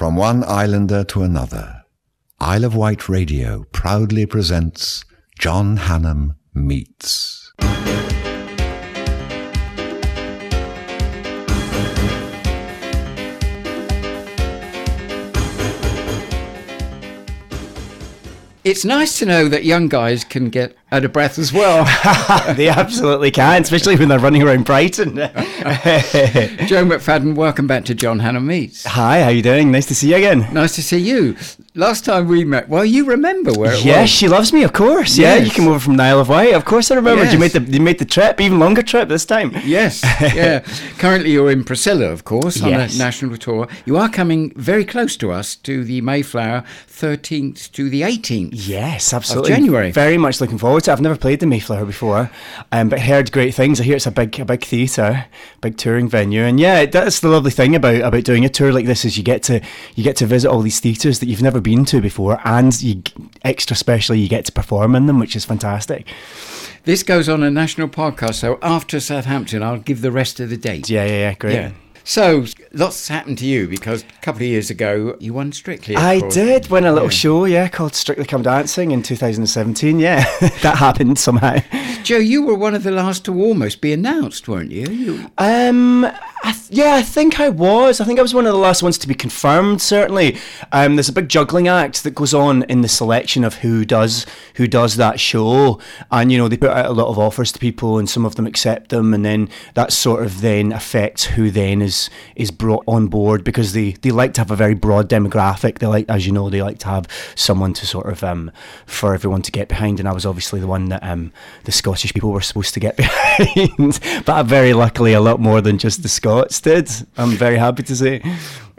From one islander to another, Isle of Wight Radio proudly presents John Hannam Meets. It's nice to know that young guys can get out of breath as well. they absolutely can, especially when they're running around Brighton. Joe McFadden, welcome back to John Hannam Meets. Hi, how you doing? Nice to see you again. Nice to see you. Last time we met, well, you remember where it yes, was. she loves me, of course. Yeah, you came over from the Isle of Wight. Of course, I remembered. Yes. You made the you made the trip, even longer trip this time. Yes, yeah. Currently, you're in Priscilla, of course, on Yes. a national tour. You are coming very close to us to the Mayflower, 13th to the 18th. Yes, absolutely. January. Very much looking forward to it. I've never played the Mayflower before, um, but heard great things. I hear it's a big, a big theatre, big touring venue, and yeah, that's the lovely thing about about doing a tour like this is you get to you get to visit all these theatres that you've never been to before, and you extra specially you get to perform in them, which is fantastic. This goes on a national podcast, so after Southampton, I'll give the rest of the date. Yeah, yeah, yeah, great. Yeah. So, lots happened to you because a couple of years ago you won Strictly. I course. did win a little Yeah. show, yeah, called Strictly Come Dancing in 2017. Yeah, that happened somehow. Joe, you were one of the last to almost be announced, weren't you? you Um, I th- yeah, I think I was. I think I was one of the last ones to be confirmed. Certainly, um, there's a big juggling act that goes on in the selection of who does who does that show, and you know they put out a lot of offers to people, and some of them accept them, and then that sort of then affects who then is is brought on board because they they like to have a very broad demographic. They like, as you know, they like to have someone to sort of um for everyone to get behind, and I was obviously the one that um the Scottish people were supposed to get behind, but very luckily a lot more than just the Scots did. I'm very happy to say.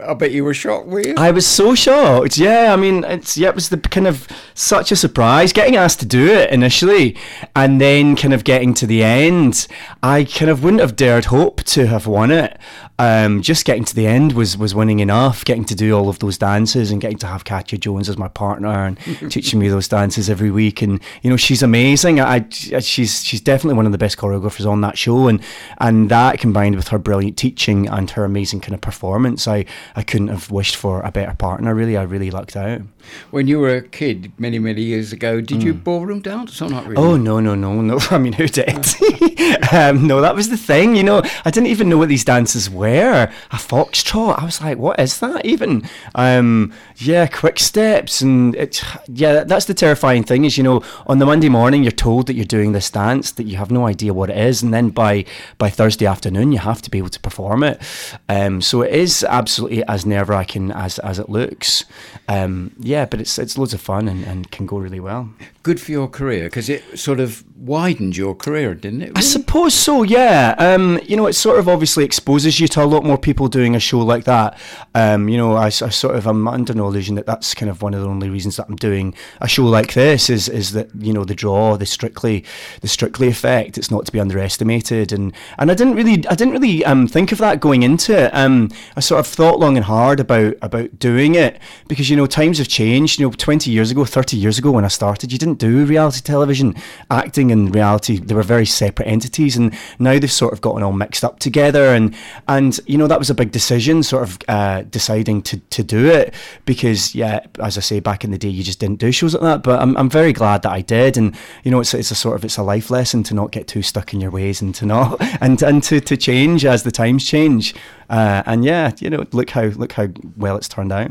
I bet you were shocked, were you? I was so shocked. Yeah, I mean, it's yeah, it was the kind of such a surprise getting asked to do it initially, and then kind of getting to the end. I kind of wouldn't have dared hope to have won it. Um, just getting to the end was was winning enough. Getting to do all of those dances and getting to have Katya Jones as my partner and teaching me those dances every week. And you know, she's amazing. I, I she's she's definitely one of the best choreographers on that show. And and that combined with her brilliant teaching and her amazing kind of performance, I I couldn't have wished for a better partner. Really, I really lucked out. When you were a kid many, many years ago, did you ballroom dance or not really? Hmm. Oh no no no no! I mean, who did? um, no, that was the thing. You know, I didn't even know what these dances were. A foxtrot. I was like, what is that even? Um, yeah, quick steps and it. Yeah, that's the terrifying thing. Is you know, on the Monday morning, you're told that you're doing this dance that you have no idea what it is, and then by by Thursday afternoon, you have to be able to perform it. Um, so it is absolutely as nerve wracking as as it looks. Um, yeah, but it's it's loads of fun and, and can go really well. Good for your career because it sort of widened your career, didn't it? I suppose so, yeah. Um, you know, it sort of obviously exposes you to a lot more people doing a show like that. Um, you know, I sort of am under no illusion that that's kind of one of the only reasons that I'm doing a show like this is is that you know the draw, the strictly the strictly effect. It's not to be underestimated, and and I didn't really I didn't really um, think of that going into it. Um, I sort of thought long and hard about about doing it because you know times have changed. You know, 20 years ago, 30 years ago when I started, you didn't do reality television. Acting and reality they were very separate entities, and now they've sort of gotten all mixed up together. And and you know that was a big decision, sort of uh, deciding to to do it because yeah, as I say, back in the day you just didn't do shows like that. But I'm I'm very glad that I did, and you know it's it's a sort of it's a life lesson to not get too stuck in your ways and to not and and to to change as the times change. Uh, and yeah, you know, look how look how well it's turned out.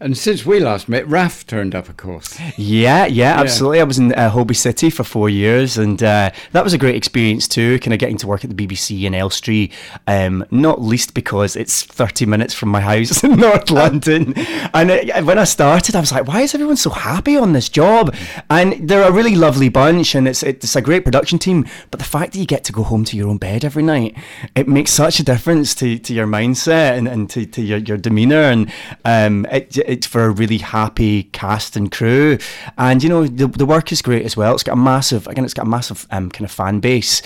And since we last met, Raf turned up, of course. Yeah, yeah, absolutely. I was in uh, Holby City for four years, and uh, that was a great experience too. Kind of getting to work at the BBC in Elstree, um, not least because it's thirty minutes from my house in North London. And uh, when I started, I was like, "Why is everyone so happy on this job?" And they're a really lovely bunch, and it's it's a great production team. But the fact that you get to go home to your own bed every night, it makes such a difference to, to your mindset and, and to, to your, your demeanour, and um, it, it's for a really happy cast and crew. And you know the, the work is great as well. It's got a massive again, it's got a massive um, kind of fan base.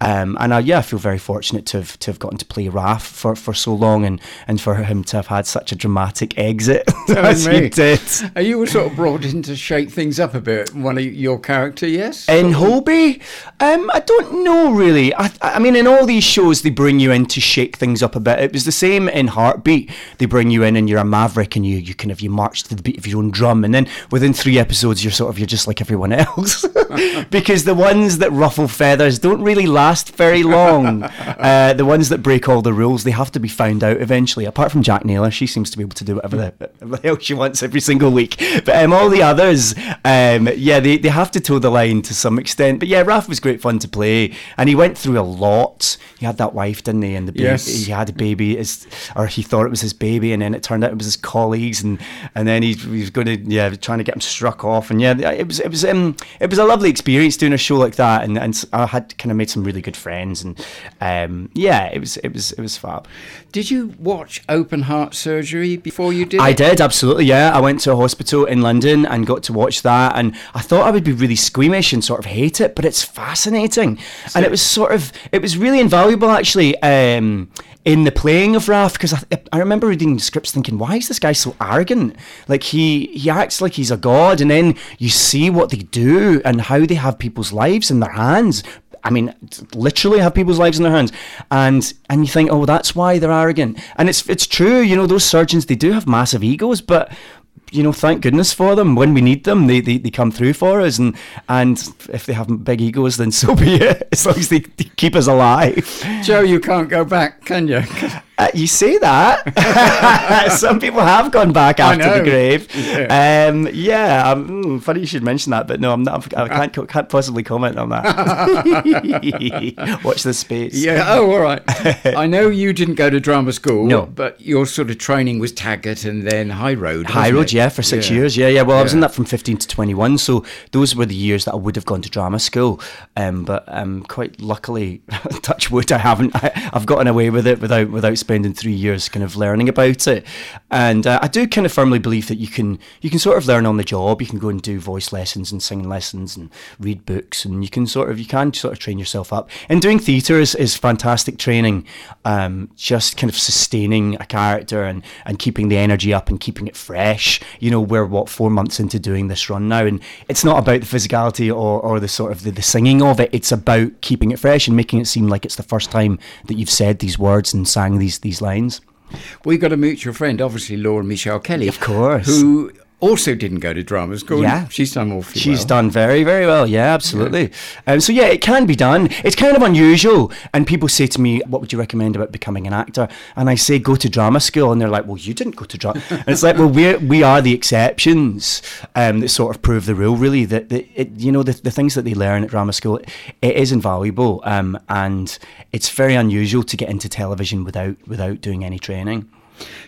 Um, and I, yeah, I feel very fortunate to have to have gotten to play Raf for, for so long, and, and for him to have had such a dramatic exit as he did. Are you were sort of brought in to shake things up a bit? One of your character, yes? In Holby, um, I don't know really. I, I mean, in all these shows, they bring you in to shake things up a bit. But it was the same in Heartbeat. They bring you in and you're a maverick and you you kind of you march to the beat of your own drum, and then within three episodes you're sort of you're just like everyone else, because the ones that ruffle feathers don't really last very long. uh, the ones that break all the rules they have to be found out eventually. Apart from Jac Naylor, she seems to be able to do whatever the, whatever the hell she wants every single week. But um, all the others, um, yeah, they, they have to toe the line to some extent. But yeah, Raf was great fun to play, and he went through a lot. He had that wife, didn't he? And the baby, Yes. he had a baby, his, or he thought it was his baby, and then it turned out it was his colleagues, and and then he, he was going to yeah trying to get him struck off, and yeah, it was it was um it was a lovely experience doing a show like that, and and I had kind of made some really good friends, and um yeah, it was it was it was fab. Did you watch Open Heart Surgery before you did I it? did absolutely, yeah. I went to a hospital in London and got to watch that, and I thought I would be really squeamish and sort of hate it, but it's fascinating, and it was sort of it was really invaluable actually um, in the playing of Raf because I, I remember reading scripts thinking, why is this guy so arrogant? Like he he acts like he's a god, and then you see what they do and how they have people's lives in their hands. I mean, literally have people's lives in their hands, and and you think, oh, that's why they're arrogant, and it's it's true. You know, those surgeons they do have massive egos, but you know, thank goodness for them. When we need them, they, they, they come through for us, and and if they have big egos, then so be it. As long as they, they keep us alive. Joe, you can't go back, can you? Uh, you say that. Some people have gone back after the grave. Yeah. Um, yeah, um, mm, funny you should mention that, but no, I'm not. I can't can't possibly comment on that. Watch this space. yeah. Oh, all right. I know you didn't go to drama school. No. But your sort of training was Taggart and then High Road. High Road, it? yeah, for six Yeah. years. Yeah, yeah. Well, I was in that from 15 to 21, so those were the years that I would have gone to drama school. Um, but um, quite luckily, touch wood, I haven't. I, I've gotten away with it without without spending three years kind of learning about it. And uh, I do kind of firmly believe that you can you can sort of learn on the job. You can go and do voice lessons and singing lessons and read books, and you can sort of you can sort of train yourself up. And doing theatre is, is fantastic training. Um, just kind of sustaining a character and and keeping the energy up and keeping it fresh. You know, we're what four months into doing this run now, and it's not about the physicality or, or the sort of the, the singing of it. It's about keeping it fresh and making it seem like it's the first time that you've said these words and sang these these lines. We got a mutual friend, obviously Laura Michelle Kelly, Of course. who also didn't go to drama school. Yeah. she's done awfully She's well. done very, very well. Yeah, absolutely. Um, so yeah, it can be done. It's kind of unusual, and people say to me, "What would you recommend about becoming an actor?" And I say, "Go to drama school," and they're like, "Well, you didn't go to drama." and it's like, well, we we are the exceptions um, that sort of prove the rule. Really, that, that it, you know the, the things that they learn at drama school, it is invaluable, um, and it's very unusual to get into television without without doing any training.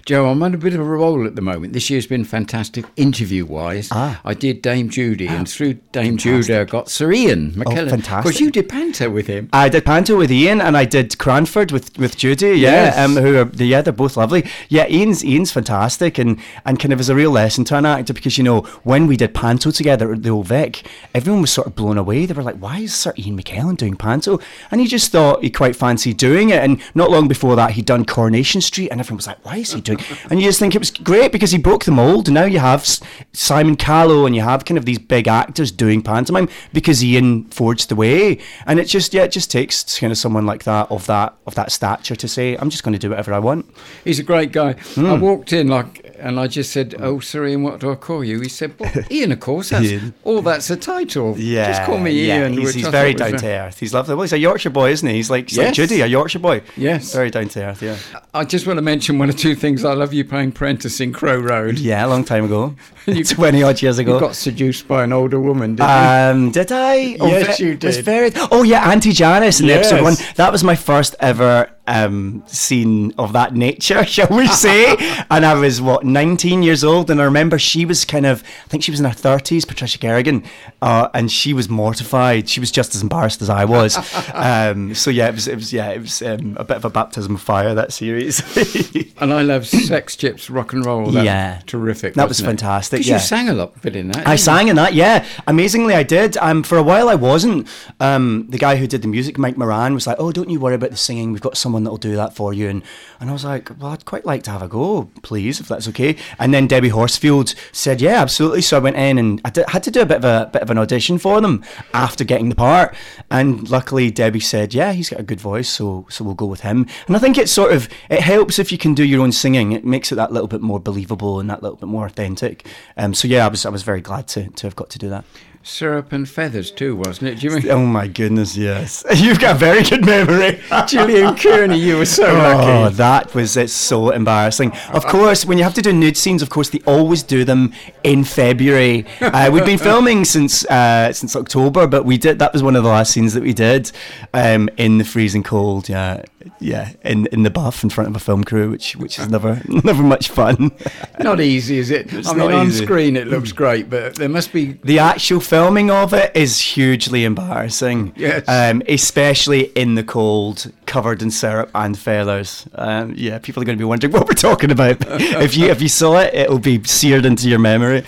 Joe, I'm on a bit of a roll at the moment. This year's been fantastic interview wise. Ah. I did Dame Judi, and through Dame Judi, I got Sir Ian McKellen. fantastic. Because you did Panto with him. I did Panto with Ian, and I did Cranford with, with Judi. Yeah, Yes. um, who are yeah, they're both lovely. Yeah, Ian's Ian's fantastic, and and kind of is a real lesson to an actor because you know when we did Panto together at the Old Vic, everyone was sort of blown away. They were like, "Why is Sir Ian McKellen doing Panto?" And he just thought he quite fancied doing it. And not long before that, he'd done Coronation Street, and everyone was like, "Why is he doing?" And you just think it was great because he broke the mold. And now you have Simon Callow, and you have kind of these big actors doing pantomime because Ian forged the way. And it just yeah, it just takes kind of someone like that of that of that stature to say, "I'm just going to do whatever I want." He's a great guy. Hmm. I walked in like, and I just said, "Oh, Sir Ian, what do I call you?" He said, well, "Ian, of course. That's Ian. all. That's a title. Yeah, just call me yeah, Ian." He's, he's very down to earth. He's lovely. Well, he's a Yorkshire boy, isn't he? He's like, he's like Judi, a Yorkshire boy. Yes. very down to earth. Yeah, I just want to mention one or two things. I love you playing Prentice in Crow Road. yeah, a long time ago, You- twenty odd years ago. You got seduced by an older woman, you? Um, did I? Yes, ve- you did. very. Oh yeah, Auntie Janice in episode one. That was my first ever um, scene of that nature, shall we say? and I was what 19 years old, and I remember she was kind of. I think she was in her 30s, Patricia Kerrigan, uh, and she was mortified. She was just as embarrassed as I was. um, so yeah, it was. It was. Yeah, it was um, a bit of a baptism of fire that series. And I love Sex Chips Rock and Roll. That Yeah. terrific. That was wasn't it? fantastic, 'Cause yeah. you sang a lot bit in that. I didn't you? sang in that, yeah. Amazingly, I did. Um, for a while, I wasn't. Um, the guy who did the music, Mike Moran, was like, "Oh, don't you worry about the singing. We've got someone someone that'll do that for you. And, and I was like, well, I'd quite like to have a go, please, if that's okay. And then Debbie Horsfield said, yeah, absolutely. So I went in and I did, had to do a bit of a bit of an audition for them after getting the part. And luckily, Debbie said, yeah, he's got a good voice, so so we'll go with him. And I think it sort of it helps if you can do your own singing. It makes it that little bit more believable and that little bit more authentic. Um, so yeah, I was I was very glad to to have got to do that. Syrup and feathers too, wasn't it? Mean Oh my goodness, yes. You've got a very good memory. Julian Kearney? You were so Oh, lucky. Oh, that was it's so embarrassing. Of course, when you have to do nude scenes, of course, they always do them in February. Uh, we've been filming since uh, since October, but we did that was one of the last scenes that we did um, in the freezing cold. Yeah, yeah, in in the buff in front of a film crew, which which is never never much fun. Not easy, is it? It's I mean, on screen it looks great, but there must be. The actual filming of it is hugely embarrassing. Yes. Um, especially in the cold, covered in syrup and feathers. Um, yeah, people are going to be wondering what we're talking about. if you if you saw it, it'll be seared into your memory.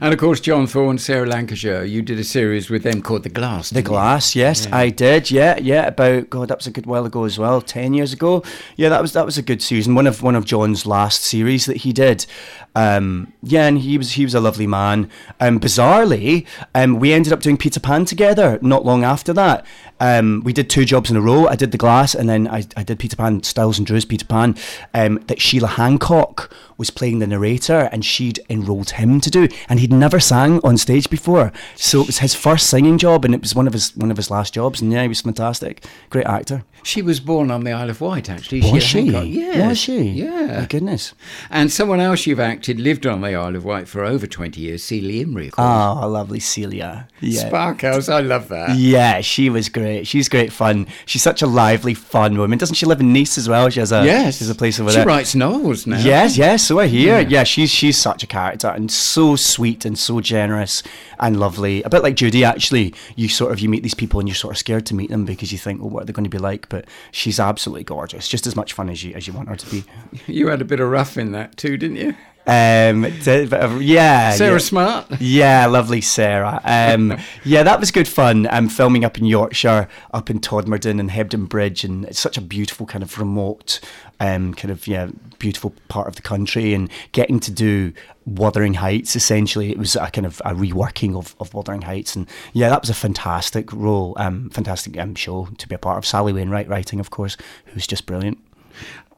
And of course, John Thaw, Sarah Lancashire. You did a series with them called The Glass. The didn't you? glass, yes, I did. Yeah, yeah. About God, that was a good while ago as well. Ten years ago. Yeah, that was that was a good season. One of one of John's last series that he did. Um, yeah, and he was he was a lovely man. Um, bizarrely, um, we ended up doing Peter Pan together. Not long after that, um, we did two jobs in a row. I did the glass, and then I, I did Peter Pan, Stiles and Drewe's Peter Pan. Um, that Sheila Hancock was playing the narrator, and she'd enrolled him to do, and he'd never sang on stage before, so it was his first singing job, and it was one of his one of his last jobs. And yeah, he was fantastic, great actor. She was born on the Isle of Wight, actually. Was she? Hancock. Yes. Was she? Yeah. My goodness. And someone else you've acted lived on the Isle of Wight for over 20 years, Celia Imrie, of course. Oh, lovely Celia. Yeah. Sparkhouse, I love that. Yeah, she was great. She's great fun. She's such a lively, fun woman. Doesn't she live in Nice as well? She has a yes. She has a place over she there. She writes novels now. Yes, yes. So I hear. Yeah. Yeah. she's she's such a character and so sweet and so generous and lovely. A bit like Judi, actually. You sort of you meet these people and you're sort of scared to meet them because you think, well, what are they going to be like? But she's absolutely gorgeous, just as much fun as you as you want her to be. You had a bit of rough in that too, didn't you? Um, a yeah, Sarah yeah. Smart. Yeah, lovely Sarah. Um, yeah, that was good fun. Um, filming up in Yorkshire, up in Todmorden and Hebden Bridge, and it's such a beautiful kind of remote, um, kind of yeah, beautiful part of the country, and getting to do Wuthering Heights. Essentially, it was a kind of a reworking of, of Wuthering Heights, and yeah, that was a fantastic role, um, fantastic um, show to be a part of. Sally Wainwright writing, of course, who's just brilliant.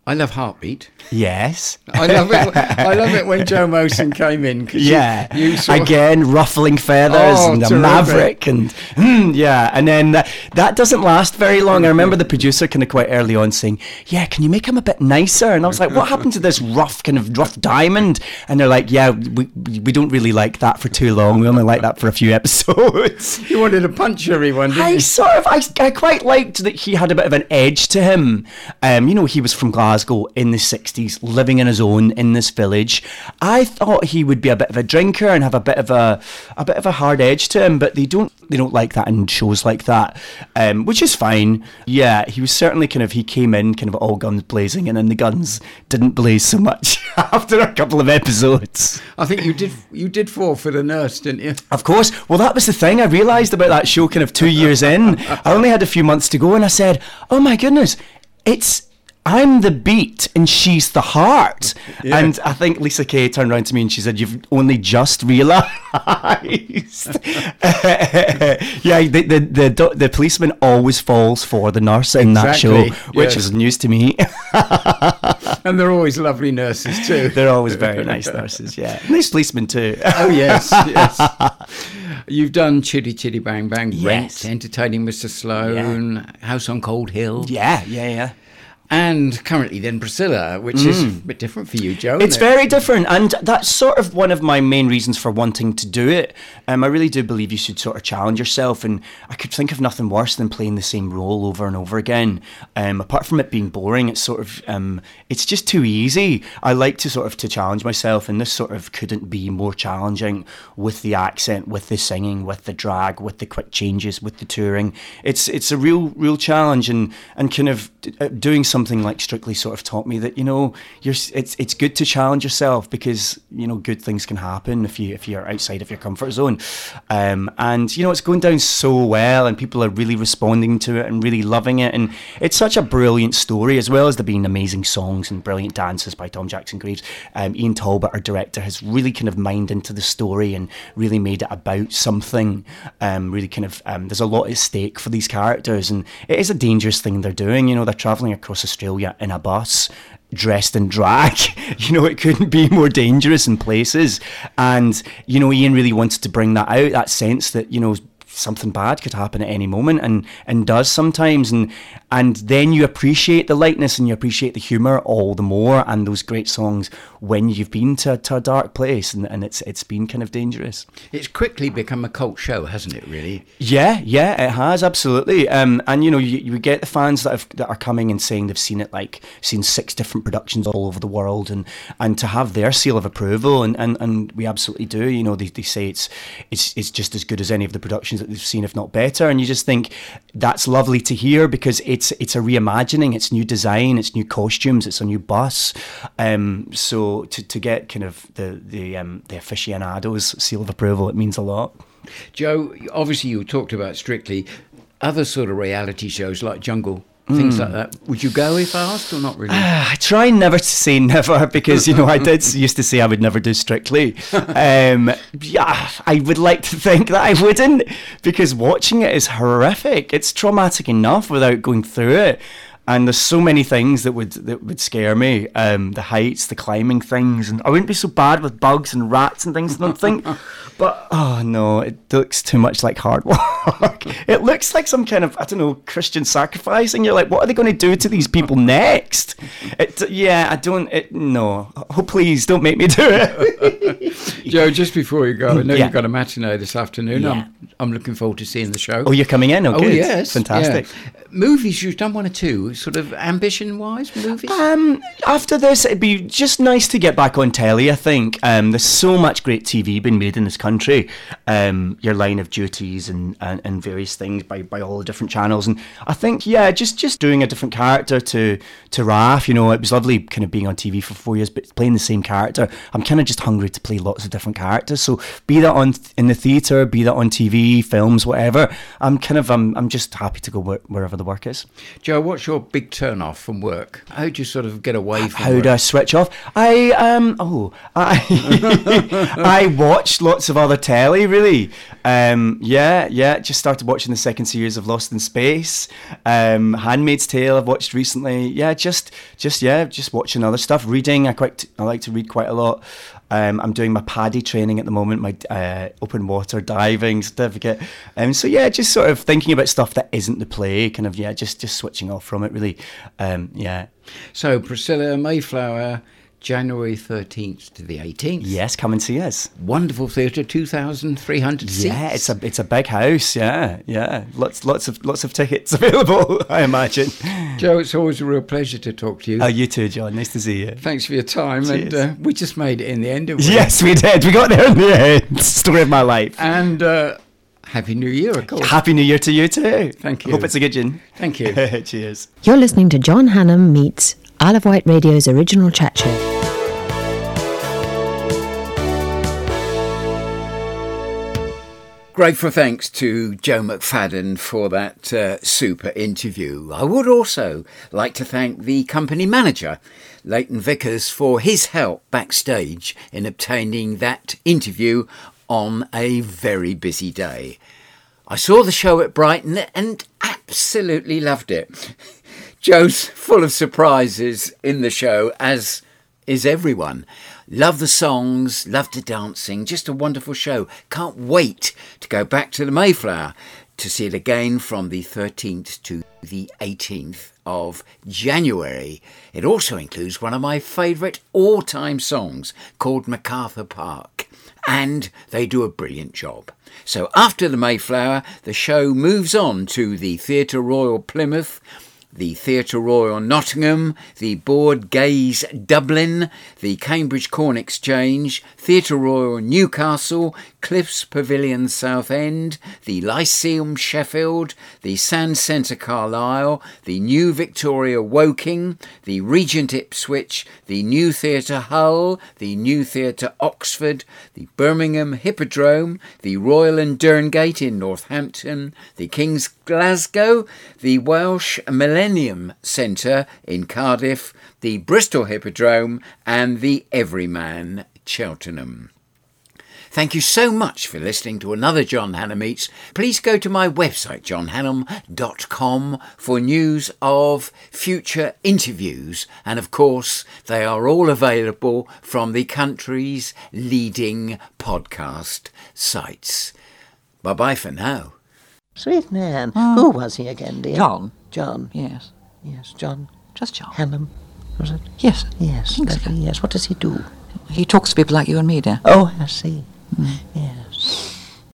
I love Heartbeat. Yes. I love it. I love it when Joe Mason came in. Yeah, you, of- again, ruffling feathers Oh, and a terrific. maverick, and mm, yeah, and then that, that doesn't last very long. I remember the producer kind of quite early on saying, "Yeah, can you make him a bit nicer?" And I was like, "What happened to this rough kind of rough diamond?" And they're like, "Yeah, we we don't really like that for too long. We only like that for a few episodes." You wanted to punch everyone, didn't I you? sort of, I, I quite liked that he had a bit of an edge to him. Um, you know, he was from Glasgow in the 60s, living in his own in this village. I thought he would be a bit of a drinker and have a bit of a, a bit of a hard edge to him, but they don't, they don't like that in shows like that, um, which is fine. Yeah, he was certainly kind of, he came in kind of all guns blazing and then the guns didn't blaze so much after a couple of episodes. I think you did. You did fall for the nurse, didn't you? Of course. Well, that was the thing. I realised about that show kind of two years in. I only had a few months to go, and I said, "Oh my goodness, it's." I'm the beat and she's the heart. And I think Lisa Kay turned around to me and she said, You've only just realised. yeah, the, the, the, the policeman always falls for the nurse in that show, which yes. is news to me. And they're always lovely nurses too. They're always very nice nurses, yeah. Nice policemen too. Oh yes, yes. You've done Chitty Chitty Bang Bang, Yes. Rent, Entertaining Mr. Sloane, House on Cold Hill, yeah, yeah, yeah. And currently then Priscilla, which is a bit different for you, Joe. Mm. It's it? very different, and that's sort of one of my main reasons for wanting to do it. Um, I really do believe you should sort of challenge yourself, and I could think of nothing worse than playing the same role over and over again. Um, apart from it being boring, it's sort of um, it's just too easy. I like to sort of to challenge myself, and this sort of couldn't be more challenging with the accent, with the singing, with the drag, with the quick changes, with the touring. It's it's a real real challenge, and and kind of uh, doing something something like Strictly sort of taught me that you know you're it's it's good to challenge yourself because you know good things can happen if you if you're outside of your comfort zone, um, and you know it's going down so well and people are really responding to it and really loving it and it's such a brilliant story as well as there being amazing songs and brilliant dances by Tom Jackson Greaves. Um, Ian Talbot, our director, has really kind of mined into the story and really made it about something. Um, really kind of um, there's a lot at stake for these characters and it is a dangerous thing they're doing. You know, they're traveling across Australia in a bus dressed in drag. you know, it couldn't be more dangerous in places. And, you know, Ian really wanted to bring that out, that sense that, you know, something bad could happen at any moment and and does sometimes. And and then you appreciate the lightness and you appreciate the humor all the more and those great songs when you've been to, to a dark place and, and it's it's been kind of dangerous. It's quickly become a cult show hasn't it really? Yeah yeah it has absolutely. Um and you know you, you get the fans that have, that are coming and saying they've seen it like seen six different productions all over the world and and to have their seal of approval and and, and we absolutely do. You know they, they say it's it's it's just as good as any of the productions that they've seen, if not better. And you just think that's lovely to hear because it's it's a reimagining, it's new design, it's new costumes, it's a new bus. Um, so to, to get kind of the the um, the aficionados seal of approval, it means a lot. Joe, obviously you talked about Strictly, other sort of reality shows like Jungle things mm. like that. Would you go if I asked or not really? Uh, I try never to say never because, you know, I did used to say I would never do Strictly. Um, yeah, I would like to think that I wouldn't because watching it is horrific. It's traumatic enough without going through it and there's so many things that would that would scare me. Um, the heights, the climbing things, and I wouldn't be so bad with bugs and rats and things. I don't think, but oh no, it looks too much like hard work. it looks like some kind of I don't know Christian sacrifice, and you're like, what are they going to do to these people next? It, yeah, I don't. It, no, oh please don't make me do it. Joe, just before you go, I know yeah. you've got a matinee this afternoon. Yeah. I'm I'm looking forward to seeing the show. Oh, you're coming in? Oh, oh yes, fantastic. Yeah movies you've done one or two sort of ambition wise movies? Um after this it'd be just nice to get back on telly i think. Um there's so much great tv being made in this country. Um your line of duties and and, and various things by by all the different channels. And i think yeah just just doing a different character to to Raf you know it was lovely kind of being on tv for four years but playing the same character. I'm kind of just hungry to play lots of different characters. So be that on in the theater be that on tv films whatever i'm kind of i'm, I'm just happy to go wh- wherever the work is. Joe, what's your big turn off from work? How do you sort of get away from How work? do I switch off? I um oh I I watched lots of other telly really. Um yeah, yeah, just started watching the second series of Lost in Space. Um Handmaid's Tale I've watched recently. Yeah, just just yeah, just watching other stuff, reading. I quite I like to read quite a lot. Um, I'm doing my PADI training at the moment, my uh, open water diving certificate. Um, so yeah, just sort of thinking about stuff that isn't the play, kind of yeah, just just switching off from it really. Um, yeah. So Priscilla Mayflower January 13th to the 18th. Yes, come and see us. Wonderful theatre, 2,300 seats. Yeah, it's a it's a big house. Yeah, yeah. Lots lots of lots of tickets available. I imagine. Joe, it's always a real pleasure to talk to you. Oh, you too, John. Nice to see you. Thanks for your time. Cheers. And uh, we just made it in the end. Didn't we? Yes, we did. We got there in the end. Story of my life. And. Uh, Happy New Year, of course. Happy New Year to you too. Thank you. Hope it's a good gin. Thank you. Cheers. You're listening to John Hannam meets Isle of Wight Radio's original chat show. Grateful thanks to Joe McFadden for that uh, super interview. I would also like to thank the company manager, Leighton Vickers, for his help backstage in obtaining that interview on a very busy day. I saw the show at Brighton and absolutely loved it. Joe's full of surprises in the show, as is everyone. Love the songs, love the dancing, just a wonderful show. Can't wait to go back to the Mayflower to see it again from the 13th to the 18th of January. It also includes one of my favourite all time songs called MacArthur Park, and they do a brilliant job. So after the Mayflower, the show moves on to the Theatre Royal Plymouth the Theatre Royal Nottingham, the Bord Gáis Dublin, the Cambridge Corn Exchange, Theatre Royal Newcastle, Cliffs Pavilion Southend, the Lyceum Sheffield, the Sand Centre Carlisle, the New Victoria Woking, the Regent Ipswich, the New Theatre Hull, the New Theatre Oxford, the Birmingham Hippodrome, the Royal and Derngate in Northampton, the King's Glasgow, the Welsh Millennium Centre in Cardiff, the Bristol Hippodrome, and the Everyman Cheltenham. Thank you so much for listening to another John Hannam Meets. Please go to my website, johnhannam.com, for news of future interviews. And of course, they are all available from the country's leading podcast sites. Bye bye for now. Sweet man. Ah. Who was he again, dear? John. John. Yes. Yes, John Just John. Hannam. Was it? Yes. Yes, yes. What does he do? He talks to people like you and me, dear. Oh, I see. Mm. Yes.